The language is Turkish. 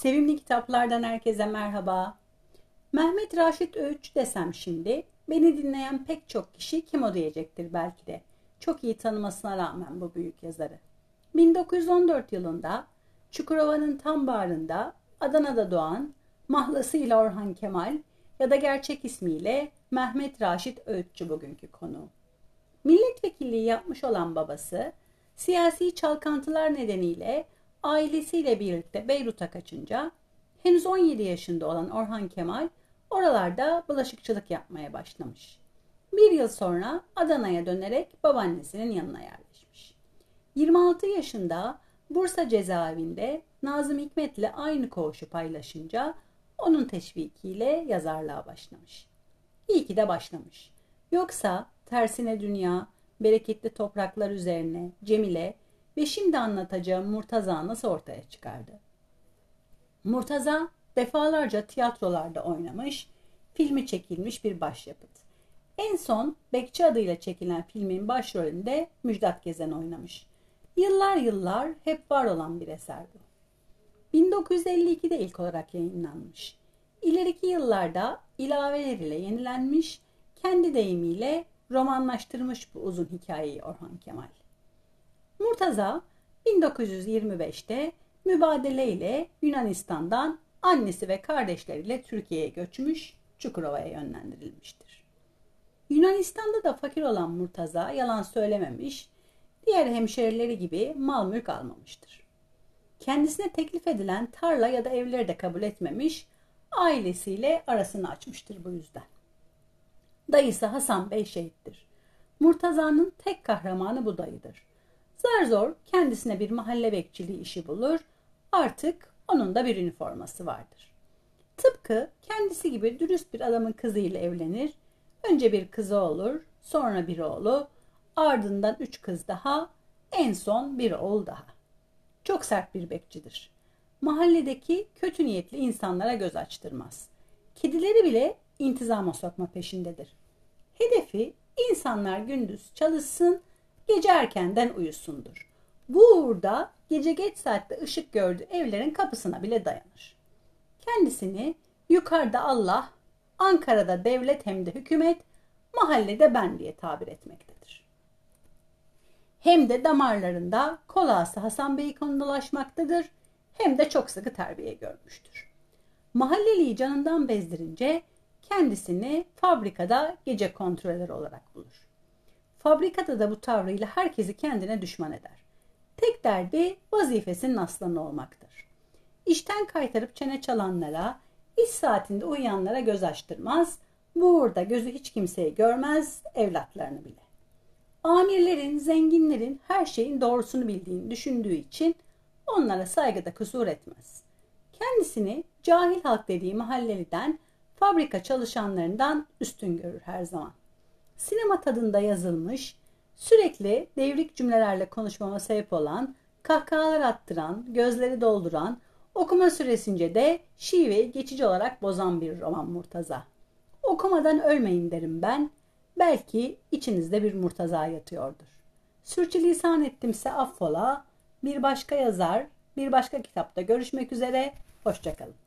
Sevimli kitaplardan herkese merhaba. Mehmet Raşit Öğütçü desem şimdi beni dinleyen pek çok kişi kim o diyecektir belki de. Çok iyi tanımasına rağmen bu büyük yazarı. 1914 yılında Çukurova'nın tam bağrında Adana'da doğan mahlasıyla Orhan Kemal ya da gerçek ismiyle Mehmet Raşit Öğütçü bugünkü konu. Milletvekilliği yapmış olan babası siyasi çalkantılar nedeniyle ailesiyle birlikte Beyrut'a kaçınca henüz 17 yaşında olan Orhan Kemal oralarda bulaşıkçılık yapmaya başlamış. Bir yıl sonra Adana'ya dönerek babaannesinin yanına yerleşmiş. 26 yaşında Bursa cezaevinde Nazım Hikmet'le aynı koğuşu paylaşınca onun teşvikiyle yazarlığa başlamış. İyi ki de başlamış. Yoksa tersine dünya, bereketli topraklar üzerine, Cemile ve şimdi anlatacağım Murtaza nasıl ortaya çıkardı? Murtaza defalarca tiyatrolarda oynamış, filmi çekilmiş bir başyapıt. En son Bekçi adıyla çekilen filmin başrolünde Müjdat Gezen oynamış. Yıllar yıllar hep var olan bir eser bu. 1952'de ilk olarak yayınlanmış. İleriki yıllarda ilaveler ile yenilenmiş, kendi deyimiyle romanlaştırmış bu uzun hikayeyi Orhan Kemal. Murtaza 1925'te mübadele ile Yunanistan'dan annesi ve kardeşleriyle Türkiye'ye göçmüş, Çukurova'ya yönlendirilmiştir. Yunanistan'da da fakir olan Murtaza yalan söylememiş, diğer hemşerileri gibi mal mülk almamıştır. Kendisine teklif edilen tarla ya da evleri de kabul etmemiş, ailesiyle arasını açmıştır bu yüzden. Dayısı Hasan Bey şehittir. Murtaza'nın tek kahramanı bu dayıdır. Zar zor kendisine bir mahalle bekçiliği işi bulur. Artık onun da bir üniforması vardır. Tıpkı kendisi gibi dürüst bir adamın kızıyla evlenir. Önce bir kızı olur, sonra bir oğlu, ardından üç kız daha, en son bir oğul daha. Çok sert bir bekçidir. Mahalledeki kötü niyetli insanlara göz açtırmaz. Kedileri bile intizama sokma peşindedir. Hedefi insanlar gündüz çalışsın, gece erkenden uyusundur. Bu uğurda gece geç saatte ışık gördüğü evlerin kapısına bile dayanır. Kendisini yukarıda Allah, Ankara'da devlet hem de hükümet, mahallede ben diye tabir etmektedir. Hem de damarlarında kolası Hasan Bey'i konulaşmaktadır hem de çok sıkı terbiye görmüştür. Mahalleliyi canından bezdirince kendisini fabrikada gece kontrolörü olarak bulur. Fabrikada da bu tavrıyla herkesi kendine düşman eder. Tek derdi vazifesinin aslanı olmaktır. İşten kaytarıp çene çalanlara, iş saatinde uyuyanlara göz açtırmaz, bu uğurda gözü hiç kimseyi görmez, evlatlarını bile. Amirlerin, zenginlerin her şeyin doğrusunu bildiğini düşündüğü için onlara saygıda kusur etmez. Kendisini cahil halk dediği mahalleliden fabrika çalışanlarından üstün görür her zaman. Sinema tadında yazılmış, sürekli devrik cümlelerle konuşmama sebep olan, kahkahalar attıran, gözleri dolduran, okuma süresince de şiveyi geçici olarak bozan bir roman Murtaza. Okumadan ölmeyin derim ben, belki içinizde bir Murtaza yatıyordur. Sürçülisan ettimse affola, bir başka yazar, bir başka kitapta görüşmek üzere, hoşçakalın.